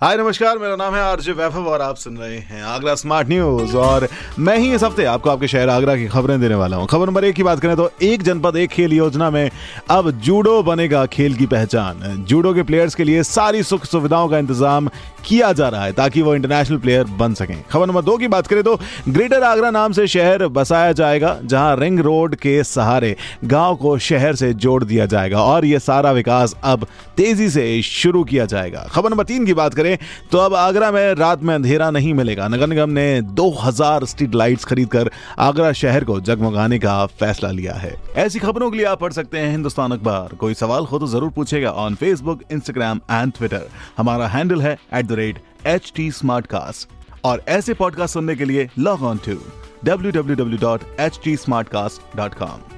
हाय, नमस्कार, मेरा नाम है आरजे वैभव और आप सुन रहे हैं आगरा स्मार्ट न्यूज़ और मैं ही इस हफ़्ते आपको आपके शहर आगरा की खबरें देने वाला हूँ। खबर नंबर एक की बात करें तो एक जनपद, एक खेल योजना में अब जूडो बनेगा खेल की पहचान। जूडो के प्लेयर्स के लिए सारी सुख सुविधाओं का इंतज़ाम किया जा रहा है ताकि वो इंटरनेशनल प्लेयर बन सकें। खबर नंबर दो की बात करें तो ग्रेटर आगरा नाम से शहर बसाया जाएगा, जहाँ रिंग रोड के सहारे गाँव को शहर से जोड़ दिया जाएगा और ये सारा विकास अब तेज़ी से शुरू किया जाएगा। खबर नंबर तीन की बात करें तो अब आगरा में रात में अंधेरा नहीं मिलेगा। नगर निगम ने 2000 स्ट्रीट लाइट्स खरीदकर आगरा शहर को जगमगाने का फैसला लिया है। ऐसी खबरों के लिए आप पढ़ सकते हैं हिंदुस्तान अखबार। कोई सवाल हो तो ज़रूर पूछेगा on Facebook Instagram and Twitter हमारा हैंडल है एट और ऐसे पॉडकास्ट सुनने के लिए लॉग ऑन टू www.htsmartcast.com